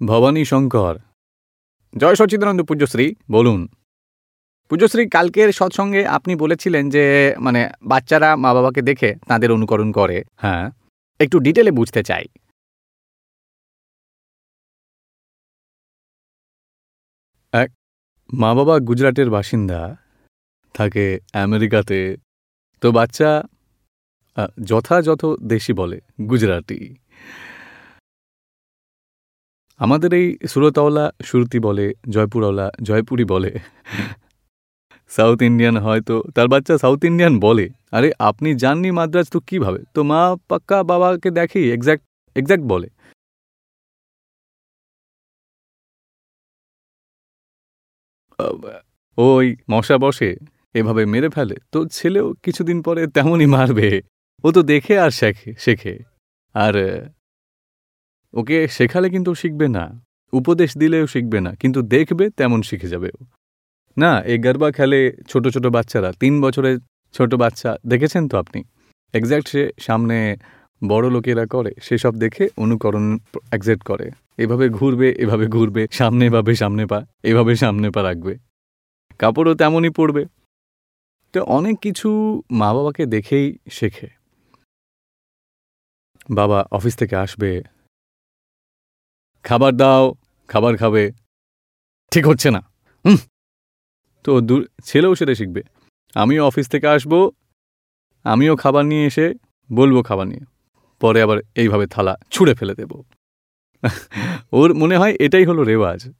ভবানী শঙ্কর। জয় সচিদানন্দ পূজ্যশ্রী। বলুন। পূজ্যশ্রী কালকের সৎসঙ্গে আপনি বলেছিলেন যে মানে বাচ্চারা মা বাবাকে দেখে তাদের অনুকরণ করে। হ্যাঁ। একটু ডিটেলে বুঝতে চাই। এক মা বাবা গুজরাটের বাসিন্দা। থাকে আমেরিকাতে। তো বাচ্চা যথাযথ দেশি বলে গুজরাটি। আমাদের এই সুরতওয়ালা সুরতি বলে, জয়পুরওয়ালা জয়পুরি বলে। সাউথ ইন্ডিয়ান হয়তো, তার বাচ্চা সাউথ ইন্ডিয়ান বলে। আরে, আপনি জাননি মাদ্রাজ তো কীভাবে তো মা পাক্কা বাবাকে দেখি এক্স্যাক্ট এক্স্যাক্ট বলে। ওই মশা বসে, এভাবে মেরে ফেলে। তো ছেলেও কিছুদিন পরে তেমনই মারবে। ও তো দেখে আর শেখে শেখে। আর ওকে শেখালে কিন্তু শিখবে না। উপদেশ দিলেও শিখবে না, কিন্তু দেখবে তেমন শিখে যাবে না, এই গারবা খেলে ছোট ছোট বাচ্চারা, তিন বছরের ছোট বাচ্চা, দেখেছেন তো আপনি? এক্স্যাক্ট সে সামনে বড় লোকেরা করে, সেসব দেখে অনুকরণ এক্সাক্ট করে। এভাবে ঘুরবে এভাবে ঘুরবে, সামনে এভাবে সামনে পা, এভাবে সামনে পা রাখবে। কাপড়ও তেমনই পরবে। তো অনেক কিছু মা বাবাকে দেখেই শেখে। বাবা অফিস থেকে আসবে খাবার দাও, খাবার খাবে। ঠিক হচ্ছে না। হুম তো দূর, ছেলেও সেটা শিখবে। আমিও অফিস থেকে আসব, আমিও খাবার নিয়ে এসে বলব খাবার নিয়ে। পরে আবার এইভাবে থালা ছুঁড়ে ফেলে দেব। ওর মনে হয় এটাই হলো রেওয়াজ।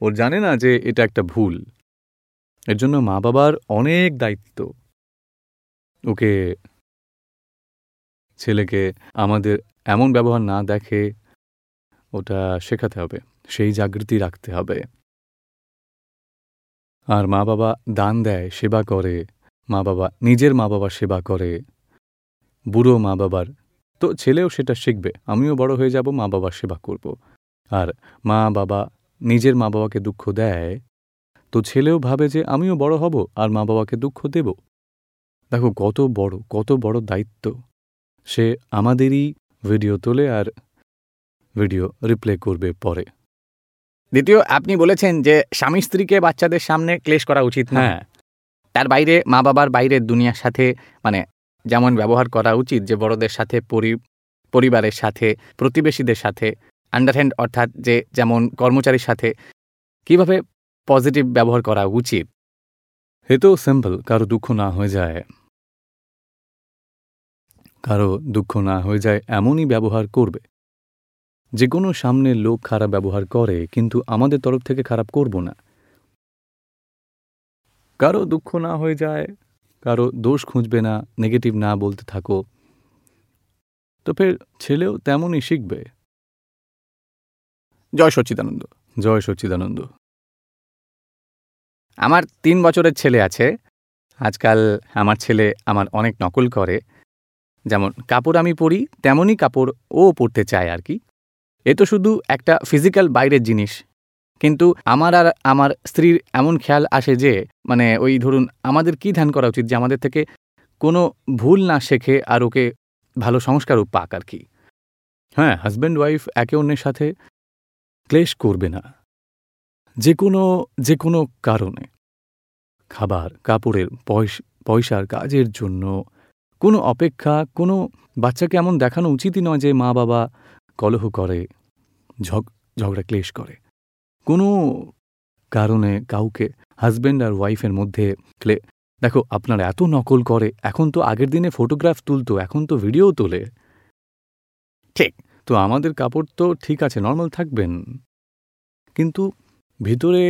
ওর জানে না যে এটা একটা ভুল। এর জন্য মা বাবার অনেক দায়িত্ব। ওকে, ছেলেকে আমাদের এমন ব্যবহার না দেখে ওটা শেখাতে হবে, সেই জাগৃতি রাখতে হবে। আর মা বাবা দান দেয়, সেবা করে, মা বাবা, নিজের মা বাবার সেবা করে। বুড়ো মা বাবার, তো ছেলেও সেটা শিখবে, আমিও বড় হয়ে যাব, মা বাবার সেবা করব। আর মা বাবা নিজের মা বাবাকে দুঃখ দেয়, তো ছেলেও ভাবে যে আমিও বড় হব, আর মা বাবাকে দুঃখ দেব? দেখো, কত বড় কত বড় দায়িত্ব। সে আমাদেরই ভিডিও তোলে আর ভিডিও রিপ্লে করবে পরে। দ্বিতীয় আপনি বলেছেন যে স্বামী স্ত্রীকে বাচ্চাদের সামনে ক্লেশ করা উচিত না। হ্যাঁ। তার বাইরে মা বাবার বাইরের দুনিয়ার সাথে মানে যেমন ব্যবহার করা উচিত যে বড়দের সাথে পরি- পরিবারের সাথে প্রতিবেশীদের সাথে আন্ডারহ্যান্ড অর্থাৎ যে যেমন কর্মচারীর সাথে কীভাবে পজিটিভ ব্যবহার করা উচিত? এ তো সিম্পল কারও দুঃখ না হয়ে যায়। কারও দুঃখ না হয়ে যায় এমনই ব্যবহার করবে। যে কোনো সামনের লোক খারাপ ব্যবহার করে কিন্তু আমাদের তরফ থেকে খারাপ করব না। কারও দুঃখ না হয়ে যায় কারও দোষ খুঁজবে না নেগেটিভ না বলতে থাকো। তো ফের ছেলেও তেমনই শিখবে। জয় সচ্চিদানন্দ। জয় সচ্চিদানন্দ। আমার তিন বছরের ছেলে আছে। আজকাল আমার ছেলে আমার অনেক নকল করে। যেমন কাপড় আমি পরি তেমনই কাপড় ও পরতে চায় আর কি। এ তো শুধু একটা ফিজিক্যাল বাইরের জিনিস। কিন্তু আমার আর আমার স্ত্রীর এমন খেয়াল আসে যে মানে ওই ধরুন আমাদের কি ধ্যান করা উচিত যে আমাদের থেকে কোনো ভুল না শেখে আর ওকে ভালো সংস্কারও পাক আর কি। হ্যাঁ হাজব্যান্ড ওয়াইফ একে অন্যের সাথে ক্লেশ করবে না। যে কোনো যে কোনো কারণে। খাবার, কাপড়ের, পয়স- পয়সার কাজের জন্য কোনো অপেক্ষা, কোনো বাচ্চাকে এমন দেখানো উচিতই নয় যে মা বাবা কলহ করে, ঝগ, ঝগড়া, ক্লেশ করে। কোনো কারণে কাউকে হাজব্যান্ড আর ওয়াইফের মধ্যে ক্লে, দেখো, আপনার এত নকল করে, এখন তো আগের দিনে ফটোগ্রাফ তুলতো, এখন তো ভিডিও তোলে। ঠিক। তো আমাদের কাপড় তো ঠিক আছে নর্মাল থাকবেন। কিন্তু ভিতরে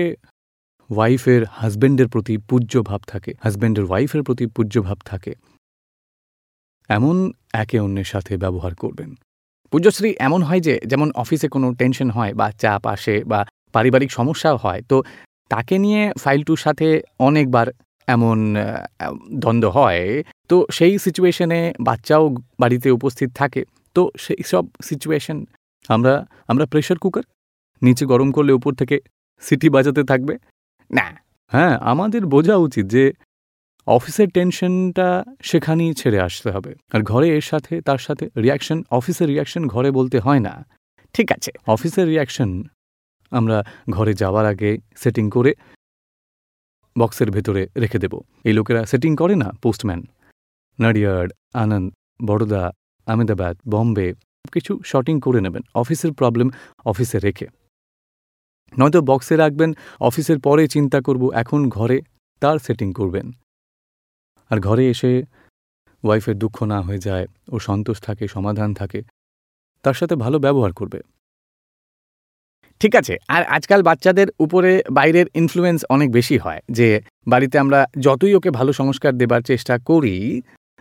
ওয়াইফের হাজব্যান্ডের প্রতি পূজ্য ভাব থাকে হাজব্যান্ডের ওয়াইফের প্রতি পূজ্য ভাব থাকে। এমন একে অন্যের সাথে ব্যবহার করবেন। পূজ্যশ্রী এমন হয় যে, যেমন অফিসে কোনো টেনশন হয় বা চাপ আসে বা পারিবারিক সমস্যাও হয়, তো তাকে নিয়ে ফাইলটুর সাথে অনেকবার এমন দ্বন্দ্ব হয়। তো সেই সিচুয়েশনে বাচ্চাও বাড়িতে উপস্থিত থাকে। তো সেই সব সিচুয়েশন আমরা আমরা প্রেশার কুকার নিচে গরম করলে উপর থেকে সিটি বাজাতে থাকবে। না হ্যাঁ আমাদের বোঝা উচিত যে অফিসের টেনশনটা সেখানেই ছেড়ে আসতে হবে। আর ঘরে এর সাথে তার সাথে রিয়াকশন অফিসের রিয়াকশন ঘরে বলতে হয় না। ঠিক আছে, অফিসের রিয়াকশন আমরা ঘরে যাওয়ার আগে সেটিং করে বক্সের ভেতরে রেখে দেব। এই লোকেরা সেটিং করে না? পোস্টম্যান নাডিয়ার্ড আনন্দ, বড়োদা, আহমেদাবাদ, বম্বে কিছু শটিং করে নেবেন। অফিসের প্রবলেম অফিসে রেখে। নয়তো বক্সে রাখবেন, অফিসের পরে চিন্তা করব, এখন ঘরে তার সেটিং করবেন। আর ঘরে এসে ওয়াইফের দুঃখ না হয়ে যায় ও সন্তোষ থাকে, সমাধান থাকে, তার সাথে ভালো ব্যবহার করবে। ঠিক আছে, আর আজকাল বাচ্চাদের উপরে বাইরের ইনফ্লুয়েন্স অনেক বেশি হয় যে বাড়িতে আমরা যতই ওকে ভালো সংস্কার দেবার চেষ্টা করি,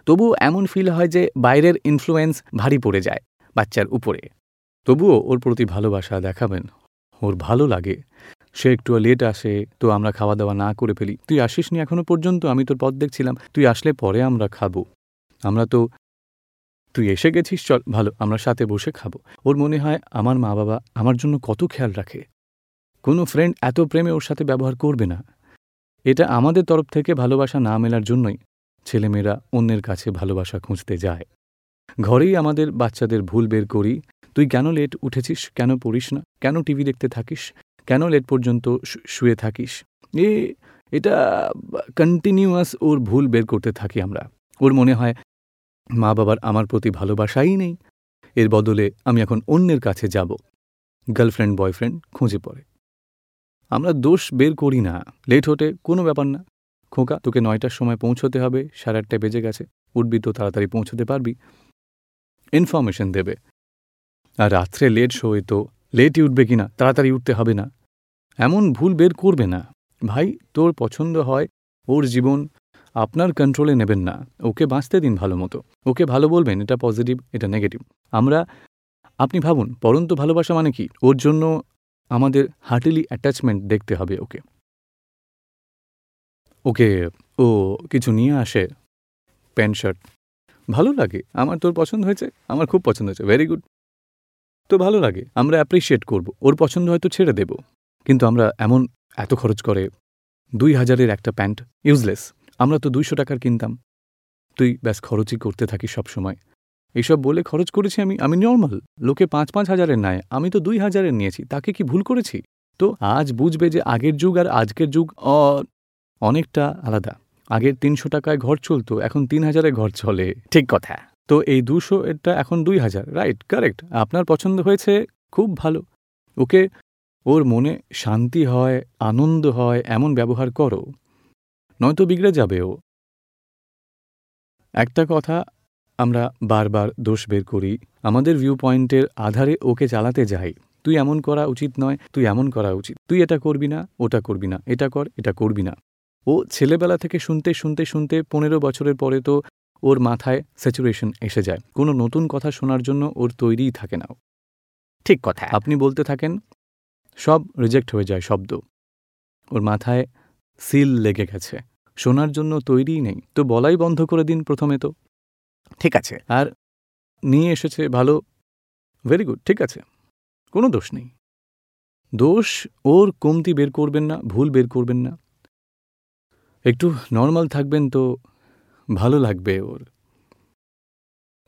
তবু এমন ফিল হয় যে বাইরের ইনফ্লুয়েন্স ভারী পড়ে যায় বাচ্চার উপরে। তবুও ওর প্রতি ভালোবাসা দেখাবেন, ওর ভালো লাগে। সে একটু লেট আসে, তো আমরা খাওয়া দাওয়া না করে ফেলি। তুই আসিসনি এখনও পর্যন্ত? আমি তোর পথ দেখছিলাম। তুই আসলে পরে আমরা খাব। আমরা তো, তুই এসে গেছিস, চল, ভালো, আমরা সাথে বসে খাব। ওর মনে হয় আমার মা বাবা আমার জন্য কত খেয়াল রাখে। কোনো ফ্রেন্ড এত প্রেমে ওর সাথে ব্যবহার করবে না। এটা আমাদের তরফ থেকে ভালোবাসা না মেলার জন্যই ছেলেমেয়েরা অন্যের কাছে ভালোবাসা খুঁজতে যায়। ঘরেই আমাদের বাচ্চাদের ভুল বের করি। তুই কেন লেট উঠেছিস? কেন পড়িস না? কেন টিভি দেখতে থাকিস? কেন লেট পর্যন্ত শুয়ে থাকিস? এ, এটা কন্টিনিউয়াস ওর ভুল বের করতে থাকি আমরা। ওর মনে হয় মা বাবার আমার প্রতি ভালোবাসাই নেই। এর বদলে আমি এখন অন্যের কাছে যাব। গার্লফ্রেন্ড বয়ফ্রেন্ড খুঁজে পড়ে। আমরা দোষ বের করি না। লেট হতে কোনো ব্যাপার না। খোকা, তোকে নয়টার সময় পৌঁছতে হবে। সাড়ে আটটায় বেজে গেছে। উঠবি তো তাড়াতাড়ি পৌঁছতে পারবি। ইনফরমেশন দেবে। আর রাত্রে লেট শোয়ে তো লেটই উঠবে কিনা, তাড়াতাড়ি উঠতে হবে না। এমন ভুল বের করবে না। ভাই, তোর পছন্দ হয় ওর জীবন, আপনার কন্ট্রোলে নেবেন না। ওকে বাঁচতে দিন ভালো মতো ওকে ভালো বলবেন, এটা পজিটিভ এটা নেগেটিভ আমরা, আপনি ভাবুন, পরন্ত ভালোবাসা মানে কি? ওর জন্য আমাদের হার্টিলি অ্যাটাচমেন্ট দেখতে হবে ওকে। ওকে, ও কিছু নিয়ে আসে, প্যান্ট শার্ট। ভালো লাগে, আমার তোর পছন্দ হয়েছে, আমার খুব পছন্দ হয়েছে ভেরি গুড তো ভালো লাগে। আমরা অ্যাপ্রিসিয়েট করব। ওর পছন্দ হয়তো ছেড়ে দেব। কিন্তু আমরা এমন এত খরচ করে দুই হাজারের একটা প্যান্ট ইউজলেস আমরা তো দুইশো টাকার কিনতাম। তুই ব্যাস খরচই করতে থাকিস সবসময়। এইসব বলে খরচ করেছি আমি আমি নর্মাল লোকে পাঁচ পাঁচ হাজারের নেয়। আমি তো দুই হাজারের নিয়েছি। তাকে কি ভুল করেছি? তো আজ বুঝবে যে আগের যুগ আর আজকের যুগ অনেকটা আলাদা। আগের তিনশো টাকায় ঘর চলতো, এখন তিন হাজারে ঘর চলে। ঠিক কথা। তো এই দুশো এটা এখন দুই হাজার রাইট কারেক্ট আপনার পছন্দ হয়েছে, খুব ভালো। ওকে, ওর মনে শান্তি হয়, আনন্দ হয়, এমন ব্যবহার করো। নয়তো বিগড়ে যাবে ও। একটা কথা আমরা বারবার দোষ বের করি, আমাদের ভিউ পয়েন্টের আধারে ওকে চালাতে যাই। তুই এমন করা উচিত নয়, তুই এমন করা উচিত। তুই এটা করবি না, ওটা করবি না, এটা কর, এটা করবি না। ও ছেলেবেলা থেকে শুনতে শুনতে শুনতে পনেরো বছরের পরে তো ওর মাথায় স্যাচুরেশন এসে যায়। কোনো নতুন কথা শোনার জন্য ওর তৈরিই থাকে না। ঠিক কথা। আপনি বলতে থাকেন সব রিজেক্ট হয়ে যায় শব্দ। ওর মাথায় সিল লেগে গেছে। শোনার জন্য তৈরিই নেই। তো বলাই বন্ধ করে দিন প্রথমে তো। ঠিক আছে। আর নিয়ে এসেছে ভালো। ভেরি গুড ঠিক আছে। কোনো দোষ নেই। দোষ ওর কমতি বের করবেন না ভুল বের করবেন না। একটু নর্মাল থাকবেন তো ভালো লাগবে ওর।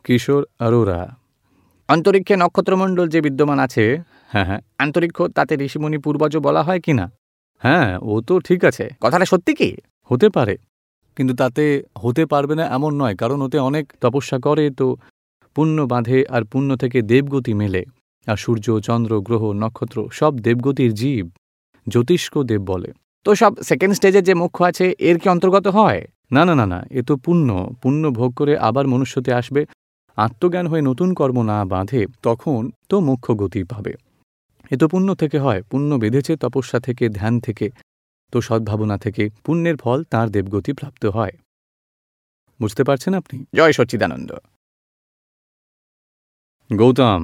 কিশোর আরোরা অন্তরিক্ষে নক্ষত্রমণ্ডল যে বিদ্যমান আছে হ্যাঁ হ্যাঁ। আন্তরিক্ষ তাতে ঋষিমণি পূর্বজ বলা হয় কি না? হ্যাঁ ও তো ঠিক আছে। কথাটা সত্যি কি? হতে পারে। কিন্তু তাতে হতে পারবে না এমন নয় কারণ ওতে অনেক তপস্যা করে তো পুণ্য বাঁধে আর পুণ্য থেকে দেবগতি মেলে। আর সূর্য চন্দ্র গ্রহ নক্ষত্র সব দেবগতির জীব জ্যোতিষ্ক দেব বলে। তো সব সেকেন্ড স্টেজে যে মুখ্য আছে এর কি অন্তর্গত হয়? না না না না এ তো পুণ্য পুণ্য ভোগ করে আবার মনুষ্যতে আসবে আত্মজ্ঞান হয়ে নতুন কর্ম না বাঁধে তখন তো মুখ্য গতি পাবে। এ তো পুণ্য থেকে হয় পুণ্য বেঁধেছে তপস্যা থেকে ধ্যান থেকে তো সদ্ভাবনা থেকে পুণ্যের ফল তার দেবগতি প্রাপ্ত হয়। বুঝতে পারছেন আপনি? জয় সচ্চিদানন্দ। গৌতম।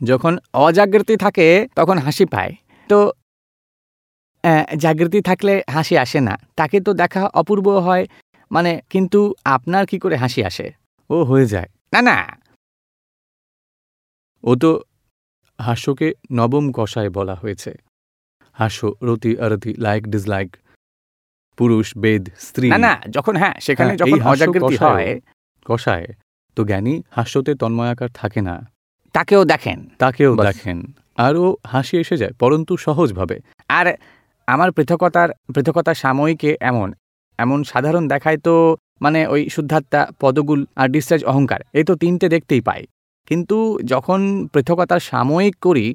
যখন অজাগৃতি থাকে তখন হাসি পায়। তো জাগৃতি থাকলে হাসি আসে না। তাকে তো দেখা অপূর্ব হয় মানে কিন্তু আপনার কি করে হাসি আসে? ও হয়ে যায়। না না। ও তো হাস্যকে নবম কষায় বলা হয়েছে। হাস্য রতি অরতি লাইক ডিসলাইক পুরুষ বেদ স্ত্রী। না না যখন হ্যাঁ সেখানে যখন অজাগৃতি হয় কষায় তো জ্ঞানী হাস্যতে তন্ময়াকার থাকে না। তাকেও দেখেন। তাকেও দেখেন। আরও হাসি এসে যায় পরন্তু সহজভাবে। আর আমার পৃথকতার, পৃথকতা সাময়িকে এমন এমন সাধারণ দেখায় তো মানে ওই শুদ্ধাত্মা, পদগুল আর ডিসচার্জ অহংকার, এই তো তিনটে দেখতেই পাই। কিন্তু যখন পৃথকতার সাময়িক করি,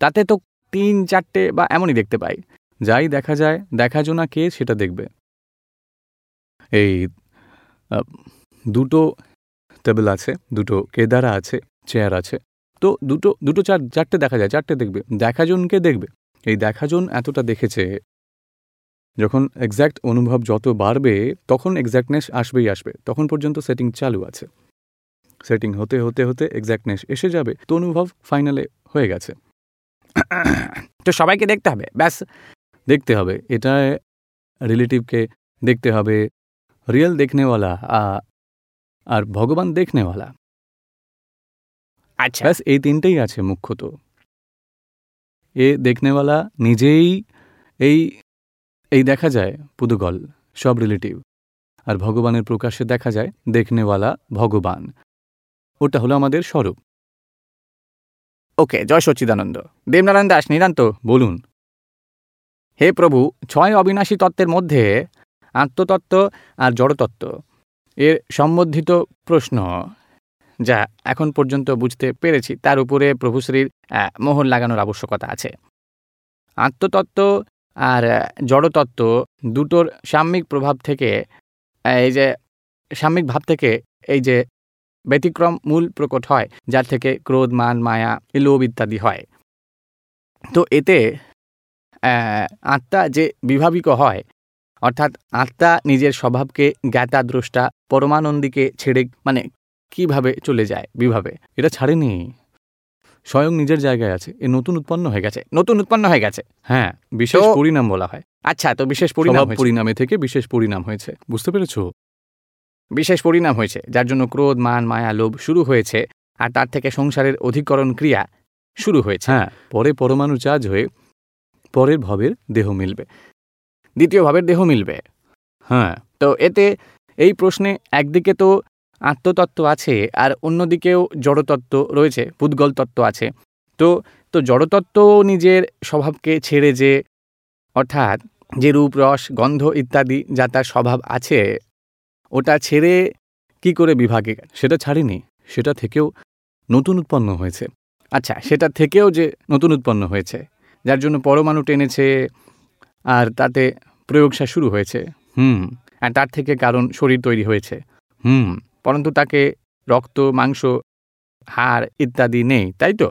তাতে তো তিন, চারটে বা এমনই দেখতে পাই। যাই দেখা যায়, দেখা জোনা কে সেটা দেখবে। এই দুটো টেবিল আছে, দুটো কেদারা আছে চেয়ার আছে, তো দুটো দুটো চার, চারটে দেখা যায়, চারটে দেখবে দেখাজনকে দেখবে। এই দেখাজন এতটা দেখেছে যখন এক্স্যাক্ট অনুভব যত বাড়বে তখন এক্স্যাক্টনেস আসবেই আসবে। তখন পর্যন্ত সেটিং চালু আছে। সেটিং হতে হতে হতে এক্স্যাক্টনেস এসে যাবে। তো অনুভব ফাইনালে হয়ে গেছে। তো সবাইকে দেখতে হবে ব্যাস। দেখতে হবে এটা রিলেটিভকে দেখতে হবে রিয়েল দেখনেওয়ালা আর ভগবান দেখনেওয়ালা। আচ্ছা। ব্যাস এই তিনটেই আছে মুখ্যত। এ দেখনেওয়ালা নিজেই এই এই দেখা যায় পুদুগল, সব রিলেটিভ। আর ভগবানের প্রকাশে দেখা যায় দেখনেওয়ালা ভগবান। ওটা হলো আমাদের স্বরূপ। ওকে, জয় সচ্চিদানন্দ। দেবনারায়ণ দাস নিরান্ত বলুন। হে প্রভু, ছয় অবিনাশী তত্ত্বের মধ্যে আত্মতত্ত্ব আর জড়তত্ত্ব, এর সম্বন্ধিত প্রশ্ন। যা এখন পর্যন্ত বুঝতে পেরেছি, তার উপরে প্রভুশ্রীর মোহর লাগানোর আবশ্যকতা আছে। আত্মতত্ত্ব আর জড়তত্ত্ব দুটোর সাম্যিক প্রভাব থেকে এই যে সাম্যিক ভাব থেকে এই যে ব্যতিক্রম মূল প্রকট হয়, যার থেকে ক্রোধ, মান, মায়া, লোভ ইত্যাদি হয়। তো এতে আত্মা যে বিভাবিক হয়, অর্থাৎ আত্মা নিজের স্বভাবকে জ্ঞাতা দ্রষ্টা পরমানন্দীকে ছেড়ে মানে কীভাবে চলে যায় বিভাবে? এটা ছাড়েনি। স্বয়ং নিজের জায়গায় আছে। এ নতুন উৎপন্ন হয়ে গেছে। নতুন উৎপন্ন হয়ে গেছে। হ্যাঁ বিশেষ পরিণাম বলা হয়। আচ্ছা তো বিশেষ পরিণাম পরিণামে থেকে বিশেষ পরিণাম হয়েছে। বুঝতে পেরেছ? বিশেষ পরিণাম হয়েছে যার জন্য ক্রোধ মান মায়া লোভ শুরু হয়েছে আর তার থেকে সংসারের অধিকরণ ক্রিয়া শুরু হয়েছে। হ্যাঁ পরে পরমাণু চার্জ হয়ে পরের ভবের দেহ মিলবে। দ্বিতীয় ভাবের দেহ মিলবে। হ্যাঁ। তো এতে এই প্রশ্নে একদিকে তো আত্মতত্ত্ব আছে আর অন্যদিকেও জড়তত্ত্ব রয়েছে পুদ্গল তত্ত্ব আছে। তো তো জড়তত্ত্ব নিজের স্বভাবকে ছেড়ে যে, অর্থাৎ যে রূপ, রস, গন্ধ ইত্যাদি যা তার স্বভাব আছে, ওটা ছেড়ে কি করে বিভাগে? সেটা ছাড়িনি, সেটা থেকেও নতুন উৎপন্ন হয়েছে। আচ্ছা সেটা থেকেও যে নতুন উৎপন্ন হয়েছে, যার জন্য পরমাণু টেনেছে আর তাতে প্রয়োগসা শুরু হয়েছে। হুম, আর তার থেকে কারণ শরীর তৈরি হয়েছে। হুম পরন্তু তাকে রক্ত, মাংস, হাড় ইত্যাদি নেই, তাই তো?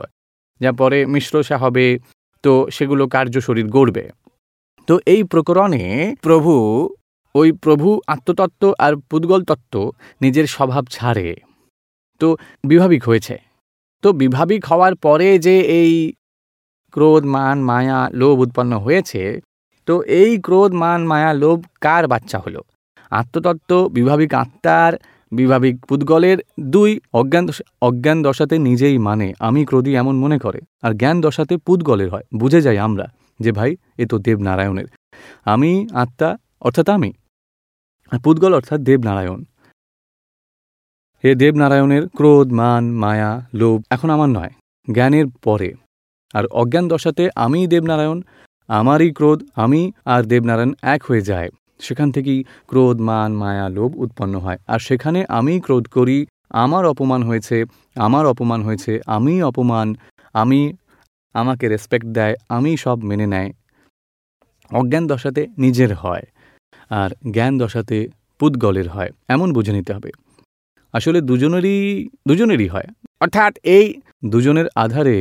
যা পরে মিশ্রসা হবে, তো সেগুলো কার্য শরীর গড়বে। তো এই প্রকরণে প্রভু, ওই প্রভু আত্মতত্ত্ব আর পুদ্গল তত্ত্ব নিজের স্বভাব ছাড়ে। তো বিভাবিক হয়েছে। তো বিভাবিক হওয়ার পরে যে এই ক্রোধ, মান, মায়া, লোভ উৎপন্ন হয়েছে, তো এই ক্রোধ, মান, মায়া, লোভ কার বাচ্চা হলো? আত্মতত্ত্ব, বিভাবিক আত্মার বিভাবিক পুদ্গলের দুই অজ্ঞান অজ্ঞান দশাতে নিজেই মানে আমি ক্রোধী এমন মনে করে। আর জ্ঞান দশাতে পুদ্গলের হয়, বুঝে যাই আমরা যে ভাই, এ তো দেবনারায়ণের। আমি, আত্মা, অর্থাৎ আমি। আর পুদ্গল অর্থাৎ দেবনারায়ণ। হে দেবনারায়ণের ক্রোধ, মান, মায়া, লোভ এখন আমার নয়, জ্ঞানের পরে। আর অজ্ঞান দশাতে আমিই দেবনারায়ণ, আমারই ক্রোধ, আমি আর দেবনারায়ণ এক হয়ে যায়। সেখান থেকেই ক্রোধ, মান, মায়া, লোভ উৎপন্ন হয়। আর সেখানে আমি ক্রোধ করি, আমার অপমান হয়েছে, আমার অপমান হয়েছে আমি অপমান, আমি আমাকে রেসপেক্ট দেয় আমি সব মেনে নেয়। অজ্ঞান দশাতে নিজের হয়, আর জ্ঞান দশাতে পুদ্গলের হয়, এমন বুঝে নিতে হবে। আসলে দুজনেরই দুজনেরই হয়। অর্থাৎ এই দুজনের আধারে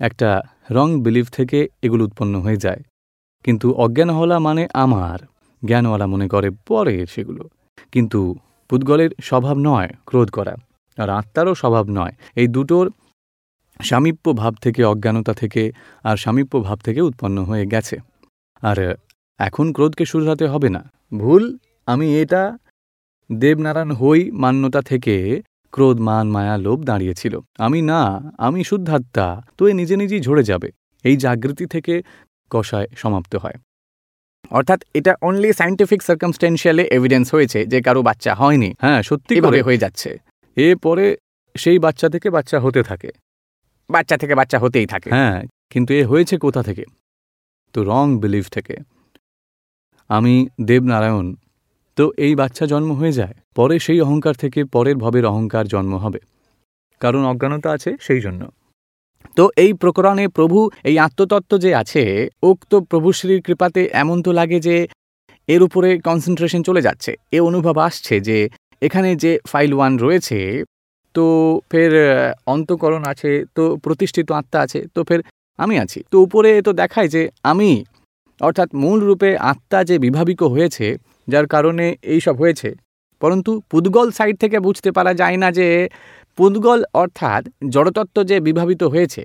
একটা রং বিলিফ থেকে এগুলো উৎপন্ন হয়ে যায়। কিন্তু অজ্ঞান হলা মানে আমার। জ্ঞানওয়ালা মনে করে, পরে সেগুলো। কিন্তু পুদ্গলের স্বভাব নয় ক্রোধ করা আর আত্মারও স্বভাব নয়। এই দুটোর সামীপ্য ভাব থেকে, অজ্ঞানতা থেকে আর সামীপ্য ভাব থেকে উৎপন্ন হয়ে গেছে। আর এখন ক্রোধকে শুধরাতে হবে না। ভুল, আমি এটা দেবনারায়ণ হই মান্যতা থেকে ক্রোধ, মান, মায়া, লোভ দাঁড়িয়েছিল। আমি না, আমি শুদ্ধাত্মা তো এ নিজে নিজেই ঝরে যাবে। এই জাগৃতি থেকে কষায় সমাপ্ত হয়। অর্থাৎ এটা অনলি সাইন্টিফিক সার্কামস্টেন্সিয়ালে এভিডেন্স হয়েছে যে কারও বাচ্চা হয়নি। হ্যাঁ সত্যি করে। হয়ে যাচ্ছে। এ পরে সেই বাচ্চা থেকে বাচ্চা হতে থাকে। বাচ্চা থেকে বাচ্চা হতেই থাকে। হ্যাঁ কিন্তু এ হয়েছে কোথা থেকে? তো রং বিলিভ থেকে। আমি দেবনারায়ণ তো এই বাচ্চা জন্ম হয়ে যায়। পরে সেই অহংকার থেকে পরের ভবের অহংকার জন্ম হবে। কারণ অজ্ঞানতা আছে সেই জন্য। তো এই প্রকরণে প্রভু, এই আত্মতত্ত্ব যে আছে, উক্ত প্রভুশ্রীর কৃপাতে এমন তো লাগে যে, এর উপরে কনসেন্ট্রেশন চলে যাচ্ছে। এ অনুভব আসছে যে, এখানে যে ফাইল ওয়ান রয়েছে, তো ফের অন্তকরণ আছে, তো প্রতিষ্ঠিত আত্মা আছে, তো ফের আমি আছি। তো উপরে তো দেখায় যে, আমি, অর্থাৎ মূল রূপে আত্মা যে বিভাবিক হয়েছে, যার কারণে এই সব হয়েছে। পরন্তু, পুদ্গল সাইড থেকে বুঝতে পারা যায় না যে পুদ্গল অর্থাৎ জড়তত্ত্ব যে বিভাবিত হয়েছে,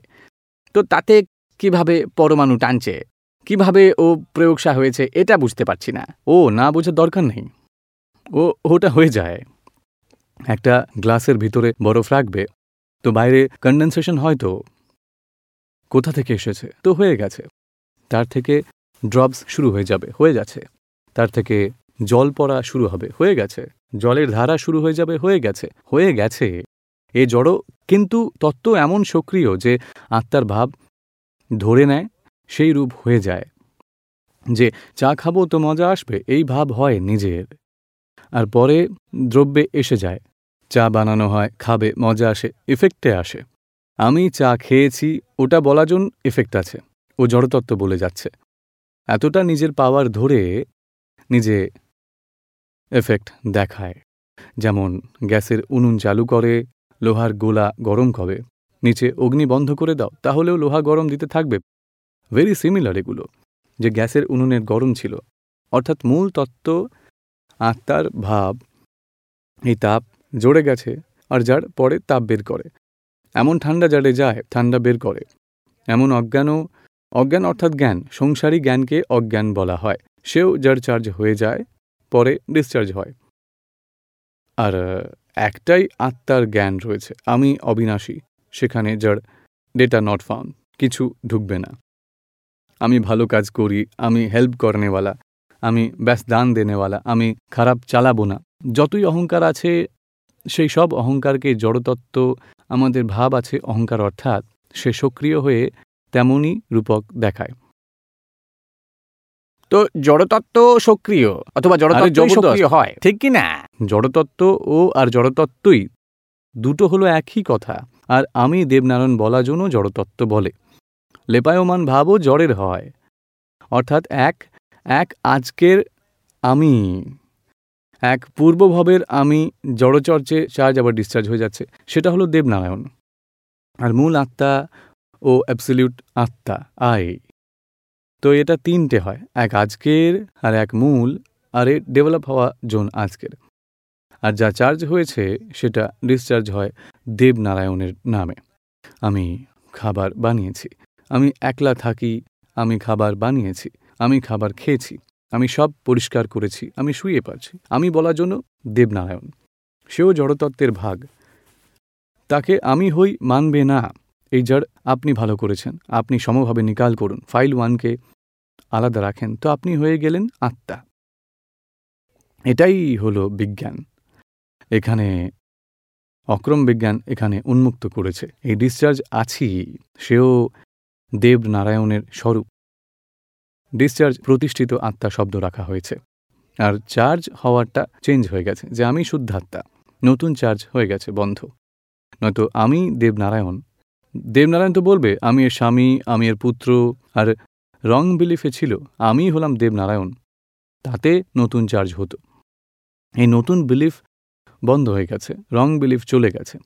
তো তাতে কীভাবে পরমাণু টানছে, কীভাবে ও প্রয়োগসা হয়েছে, এটা বুঝতে পারছি না। ও, না বোঝার দরকার নেই। ও, ওটা হয়ে যায়। একটা গ্লাসের ভিতরে বরফ রাখবে, তো বাইরে কন্ডেনসেশন হয়তো কোথা থেকে এসেছে? তো হয়ে গেছে। তার থেকে ড্রপস শুরু হয়ে যাবে, হয়ে যাচ্ছে। তার থেকে জল পড়া শুরু হবে, হয়ে গেছে। জলের ধারা শুরু হয়ে যাবে, হয়ে গেছে হয়ে গেছে। এ জড়ো, কিন্তু তত্ত্ব এমন সক্রিয় যে আত্মার ভাব ধরে নেয়, সেই রূপ হয়ে যায়। যে চা খাব তো মজা আসবে, এই ভাব হয় নিজের। আর পরে দ্রব্যে এসে যায়। চা বানানো হয়, খাবে, মজা আসে এফেক্টে আসে। আমি চা খেয়েছি, ওটা বলা জন এফেক্ট আছে। ও জড়তত্ত্ব বলে যাচ্ছে। এতটা নিজের পাওয়ার ধরে নিজে এফেক্ট দেখায়। যেমন গ্যাসের উনুন চালু করে লোহার গোলা গরম করে। নিচে অগ্নি বন্ধ করে দাও, তাহলেও লোহা গরম দিতে থাকবে। ভেরি সিমিলার এগুলো, যে গ্যাসের উনুনের গরম ছিল। অর্থাৎ মূল তত্ত্ব আত্মার ভাব। এই তাপ জড়ে গেছে আর যার পরে তাপ বের করে। এমন ঠান্ডা জারে যায়, ঠান্ডা বের করে। এমন অজ্ঞানও, অজ্ঞান অর্থাৎ জ্ঞান, সংসারী জ্ঞানকে অজ্ঞান বলা হয়। সেও যার চার্জ হয়ে যায়, পরে ডিসচার্জ হয়। আর একটাই আত্মার জ্ঞান রয়েছে। আমি অবিনাশী। সেখানে যার ডেটা নট ফাউন্ড কিছু ঢুকবে না। আমি ভালো কাজ করি, আমি হেল্প করনেওয়ালা, আমি ব্যাস দান দেনেওয়ালা, আমি খারাপ চালাবো না। যতই অহংকার আছে, সেই সব অহংকারকে জড়তত্ত্ব, আমাদের ভাব আছে অহংকার অর্থাৎ সে সক্রিয় হয়ে তেমনই রূপক দেখায়। তো জড়তত্ত্ব সক্রিয় অথবা জড়তত্ত্ব সক্রিয় হয়। ঠিক কি না? জড়তত্ত্ব ও আর জড়তত্ত্বই দুটো হলো একই কথা আর আমি দেবনারায়ণ বলা জন্য জড়তত্ত্ব বলে। লেপায়মান ভাবও জড়ের হয়। অর্থাৎ এক এক আজকের আমি এক পূর্বভবের আমি জড়চর্চে চার্জ আবার ডিসচার্জ হয়ে যাচ্ছে। সেটা হলো দেবনারায়ণ। আর মূল আত্মা ও অ্যাবসলিউট আত্মা আই। তো এটা তিনটে হয়, এক আজকের আর এক মূল, আর এ ডেভেলপ হওয়া জোন আজকের। আর যা চার্জ হয়েছে সেটা ডিসচার্জ হয় দেবনারায়ণের নামে। আমি খাবার বানিয়েছি, আমি একলা থাকি, আমি খাবার বানিয়েছি, আমি খাবার খেয়েছি, আমি সব পরিষ্কার করেছি, আমি শুয়ে পারছি, আমি বলার জন্য দেবনারায়ণ। সেও জড়তত্ত্বের ভাগ। তাকে আমি হই মানবে না। এই যার আপনি ভালো করেছেন। আপনি সমভাবে নিকাল করুন। ফাইল ওয়ানকে আলাদা রাখেন। তো আপনি হয়ে গেলেন আত্মা। এটাই হলো বিজ্ঞান। এখানে অক্রম বিজ্ঞান এখানে উন্মুক্ত করেছে। এই ডিসচার্জ আছি সেও দেব নারায়ণের স্বরূপ। ডিসচার্জ প্রতিষ্ঠিত আত্মা শব্দ রাখা হয়েছে। আর চার্জ হওয়ারটা চেঞ্জ হয়ে গেছে। যে আমি শুদ্ধাত্মা। নতুন চার্জ হয়ে গেছে, বন্ধ। নয়তো আমি দেবনারায়ণ দেবনারায়ণ তো বলবে আমি এর স্বামী আমি এর পুত্র আর রং বিলিফে ছিল আমি হলাম দেবনারায়ণ। তাতে নতুন চার্জ হতো। এই নতুন বিলিফ বন্ধ হয়ে গেছে রং বিলিফ চলে গেছে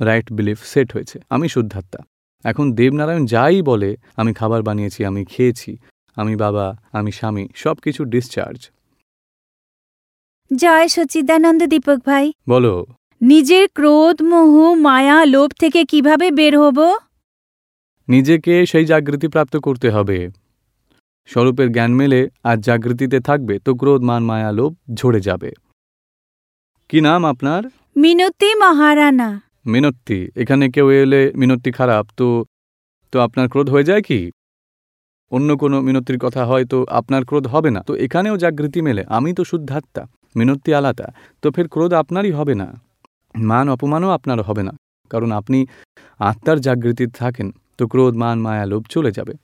রাইট বিলিফ সেট হয়েছে আমি শুদ্ধাত্মা। এখন দেবনারায়ণ যাই বলে আমি খাবার বানিয়েছি আমি খেয়েছি আমি বাবা আমি স্বামী সব কিছু ডিসচার্জ জয় সচিদানন্দ দীপক ভাই। বলো নিজের ক্রোধ মোহ মায়া লোভ থেকে কীভাবে বের হব? নিজেকে সেই জাগৃতি প্রাপ্ত করতে হবে। স্বরূপের জ্ঞান মেলে আর জাগৃতিতে থাকবে তো ক্রোধ মান মায়া লোভ ঝরে যাবে। কি নাম আপনার? মিনতি মহারানা। মিনত্তি এখানে কেউ এলে মিনতি খারাপ তো তো আপনার ক্রোধ হয়ে যায় কি? অন্য কোনো মিনতির কথা হয় তো আপনার ক্রোধ হবে না তো এখানেও জাগৃতি মেলে আমি তো শুদ্ধাত্মা মিনত্তি আলাদা তো ফের ক্রোধ আপনারই হবে না। মান অপমানও আপনার হবে না কারণ আপনি আত্মার জাগৃতি থাকেন তো ক্রোধ মান মায়া লোভ চলে যাবে।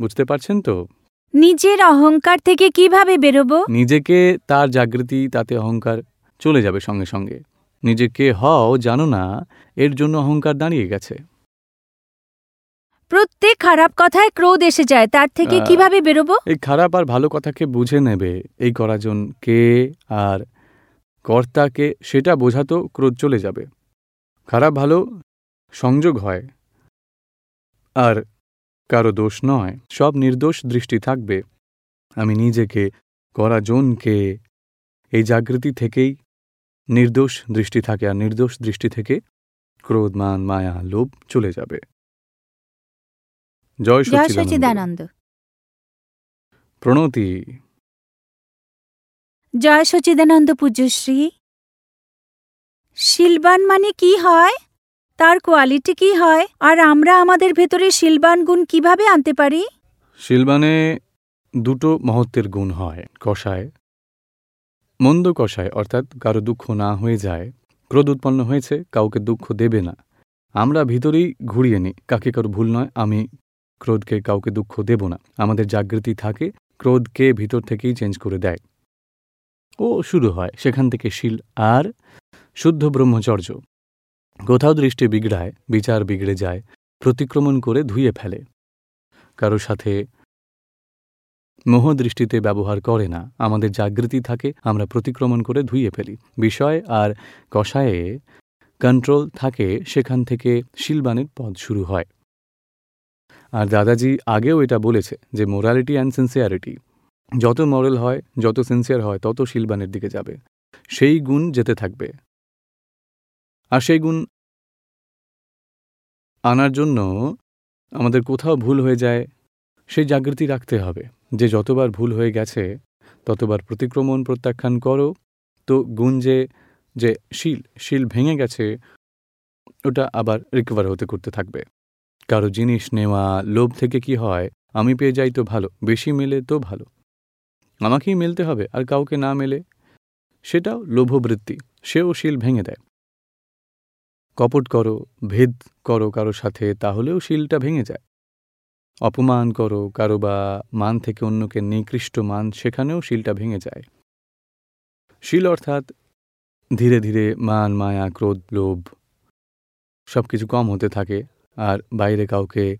বুঝতে পারছেন তো? নিজের অহংকার থেকে কীভাবে বেরোবো? নিজেকে তার জাগৃতি তাতে অহংকার চলে যাবে সঙ্গে সঙ্গে। নিজেকে হও জানো না এর জন্য অহংকার দাঁড়িয়ে গেছে। প্রত্যেক খারাপ কথায় ক্রোধ এসে যায় তার থেকে কীভাবে বেরোবো? এই খারাপ আর ভালো কথাকে বুঝে নেবে এই করাজন কে আর কর্তাকে সেটা বোঝাতো ক্রোধ চলে যাবে। খারাপ ভালো সংযোগ হয়। আর কারও দোষ নয় সব নির্দোষ দৃষ্টি থাকবে। আমি নিজেকে করাজনকে এই জাগৃতি থেকেই নির্দোষ দৃষ্টি থাকে আর নির্দোষ দৃষ্টি থেকে ক্রোধ মান মায়া লোভ চলে যাবে। জয় জয় সচিদানন্দ। প্রণতি। জয় সচিদানন্দ পূজ্যশ্রী শিলবান মানে কি হয়? তার কোয়ালিটি কি হয়? আর আমরা আমাদের ভেতরে শিলবান গুণ কীভাবে আনতে পারি? শিলবানে দুটো মহত্বের গুণ হয়, কষায়। মন্দ কষায়, অর্থাৎ কারও দুঃখ না হয়ে যায় ক্রোধ উৎপন্ন হয়েছে, কাউকে দুঃখ দেবে না। আমরা ভিতরেই ঘুরিয়ে নিই, কাকে কারও ভুল নয়, আমি ক্রোধকে কাউকে দুঃখ দেব না। আমাদের জাগৃতি থাকে, ক্রোধকে ভিতর থেকেই চেঞ্জ করে দেয়। ও শুরু হয় সেখান থেকে শিল আর শুদ্ধ ব্রহ্মচর্য। কোথাও দৃষ্টি বিগড়ায়, বিচার বিগড়ে যায়, প্রতিক্রমণ করে ধুয়ে ফেলে। কারও সাথে মোহ দৃষ্টিতে ব্যবহার করে না, আমাদের জাগৃতি থাকে, আমরা প্রতিক্রমণ করে ধুইয়ে ফেলি। বিষয় আর কষায়ে কন্ট্রোল থাকে, সেখান থেকে শিলবানের পথ শুরু হয়। আর দাদাজি আগেও এটা বলেছে যে মোরালিটি অ্যান্ড সিনসিয়ারিটি যত মরাল হয়, যত সিনসিয়ার হয়, তত শিলবানের দিকে যাবে। সেই গুণ যেতে থাকবে। আর সেই গুণ আনার জন্য আমাদের কোথাও ভুল হয়ে যায়, সেই জাগৃতি রাখতে হবে। যে যতবার ভুল হয়ে গেছে, ততবার প্রতিক্রমণ প্রত্যাখ্যান করো। তো গুণ যে যে শিল শিল ভেঙে গেছে, ওটা আবার রিকভার হতে করতে থাকবে। কারও জিনিস নেওয়া, লোভ থেকে কি হয়, আমি পেয়ে যাই তো ভালো, বেশি মেলে তো ভালো। আমাকেই মেলতে হবে আর কাউকে না মেলে। সেটাও লোভবৃত্তি, সেও শিল ভেঙে দেয়। কপট করো, ভেদ করো কারও সাথে, তাহলেও শিলটা ভেঙে যায়। অপমান করো কারও বা মান থেকে অন্যকে নিকৃষ্ট মান, সেখানেও শিলটা ভেঙে যায়। শিল অর্থাৎ ধীরে ধীরে মান, মায়া, ক্রোধ, লোভ সব কিছু কম হতে থাকে আর বাইরে কাউকে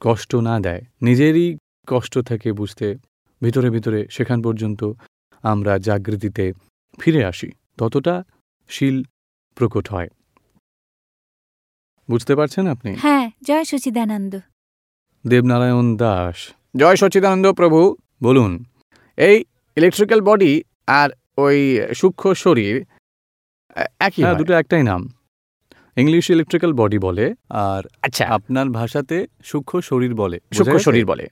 কষ্ট না দেয়। নিজেরই কষ্ট থেকে বুঝতে। ভিতরে ভিতরে সেখান পর্যন্ত আমরা জাগৃতিতে ফিরে আসি। ততটা শিল প্রকট হয়। বুঝতে পারছেন আপনি? হ্যাঁ জয় সচিদানন্দ। দেবনারায়ণ দাস। জয় সচ্চিদানন্দ প্রভু। বলুন। এই ইলেকট্রিক্যাল বডি আর ওই সূক্ষ্ম শরীর একই হ্যাঁ দুটো একটাই নাম। ইংলিশ ইলেকট্রিক্যাল বডি বলে আর আচ্ছা। আপনার ভাষাতে সূক্ষ্ম শরীর বলে। সূক্ষ্ম শরীর বলে।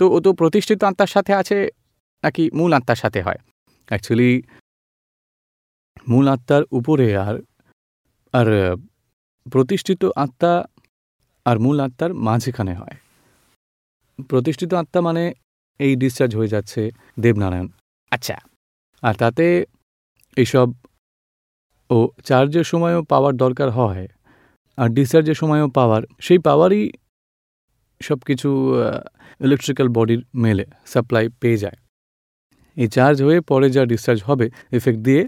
তো ও তো প্রতিষ্ঠিত আত্মার সাথে আছে নাকি মূল আত্মার সাথে হয়? অ্যাকচুয়ালি মূল আত্মার উপরে আর আর প্রতিষ্ঠিত আত্মা আর মূল আত্মার মাঝখানে হয়। প্রতিষ্ঠিত আত্মা মানে এই ডিসচার্জ হয়ে যাচ্ছে দেবনারায়ণ। আচ্ছা আর তাতে এইসব ও চার্জের সময়ও পাওয়ার দরকার হয়, আর ডিসচার্জের সময়ও পাওয়ার, সেই পাওয়ারই সব কিছু ইলেকট্রিক্যাল বডির মেলে সাপ্লাই পেয়ে যায়। এই চার্জ হয়ে পরে যা ডিসচার্জ হবে এফেক্ট দিয়ে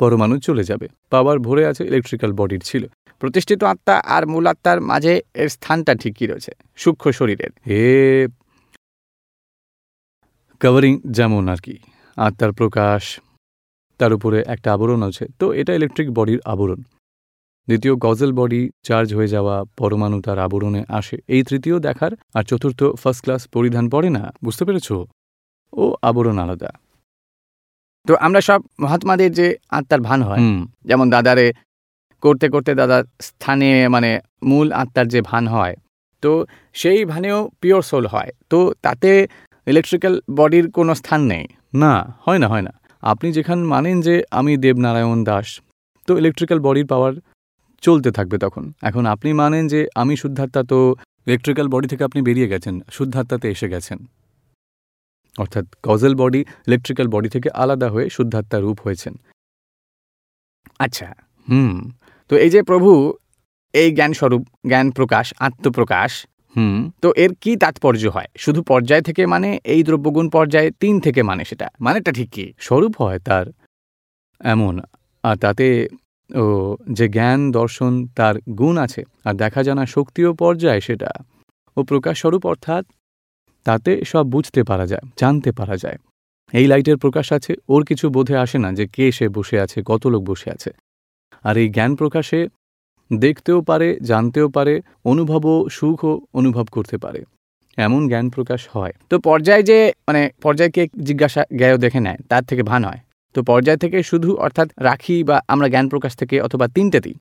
পরমাণু চলে যাবে। পাওয়ার ভরে আছে ইলেকট্রিক্যাল বডির ছিল। প্রতিষ্ঠিত আত্মা আর মূল আত্মার মাঝে এর স্থানটা ঠিকই রয়েছে, সূক্ষ্ম শরীরের। এ কভারিং যেমন আর কি, আত্মার প্রকাশ, তার উপরে একটা আবরণ আছে, তো এটা ইলেকট্রিক বডির আবরণ। দ্বিতীয় গজল বডি চার্জ হয়ে যাওয়া পরমাণু তার আবরণে আসে। এই তৃতীয় দেখার আর চতুর্থ ফার্স্ট ক্লাস পরিধান পড়ে না বুঝতে পেরেছ? ও আবরণ আলাদা। তো আমরা সব মহাত্মাদের যে আত্মার ভান হয় যেমন দাদারে করতে করতে দাদার স্থানে মানে মূল আত্মার যে ভান হয় তো সেই ভানেও পিওর সোল হয়। তো তাতে ইলেকট্রিক্যাল বডির কোনো স্থান নেই। না হয় না হয় না। আপনি যেখান মানেন যে আমি দেবনারায়ণ দাস তো ইলেকট্রিক্যাল বডির পাওয়ার চলতে থাকবে তখন। এখন আপনি মানেন যে আমি শুদ্ধাত্মা তো ইলেকট্রিক্যাল বডি থেকে আপনি বেরিয়ে গেছেন, শুদ্ধাত্মাতে এসে গেছেন। অর্থাৎ কজল বডি ইলেকট্রিক্যাল বডি থেকে আলাদা হয়ে শুদ্ধাত্মা রূপ হয়েছেন। আচ্ছা হুম, তো এই যে প্রভু, এই জ্ঞান স্বরূপ জ্ঞান প্রকাশ, আত্মপ্রকাশ, হুম, তো এর কি তাৎপর্য হয়? শুধু পর্যায় থেকে মানে এই দ্রব্যগুণ পর্যায়ে তিন থেকে মানে সেটা? মানেটা ঠিক কি? স্বরূপ হয় তার এমন, আর তাতে ও যে জ্ঞান, দর্শন তার গুণ আছে, আর দেখা জানা শক্তিও পর্যায় সেটা। ও প্রকাশ স্বরূপ অর্থাৎ তাতে সব বুঝতে পারা যায়, জানতে পারা যায়। এই লাইটের প্রকাশ আছে, ওর কিছু বোধে আসে না যে কে সে বসে আছে, কত লোক বসে আছে। আর এই জ্ঞান প্রকাশে দেখতেও পারে, জানতেও পারে, অনুভবও সুখও অনুভব করতে পারে। এমন জ্ঞান প্রকাশ হয়। তো পর্যায় যে মানে পর্যায়কে জিজ্ঞাসা জ্ঞায় দেখে নেয়, তার থেকে ভান হয়। তো পর্যায় থেকে শুধু অর্থাৎ রাখি বা আমরা জ্ঞান প্রকাশ থেকে অথবা তিনটেতেই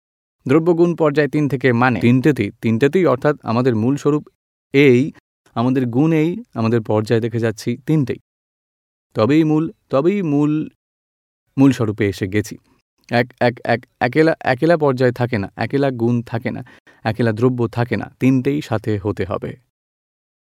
দ্রব্যগুণ পর্যায় তিন থেকে মানে তিনটেতেই তিনটেতেই অর্থাৎ আমাদের মূল স্বরূপ এই, আমাদের গুণ এই, আমাদের পর্যায়ে দেখে যাচ্ছি তিনটেই। তবেই মূল তবেই মূল মূল স্বরূপে এসে গেছি। এক এক এক, একেলা একেলা পর্যায়ে থাকে না, একেলা গুণ থাকে না, একেলা দ্রব্য থাকে না, তিনটেই সাথে হতে হবে।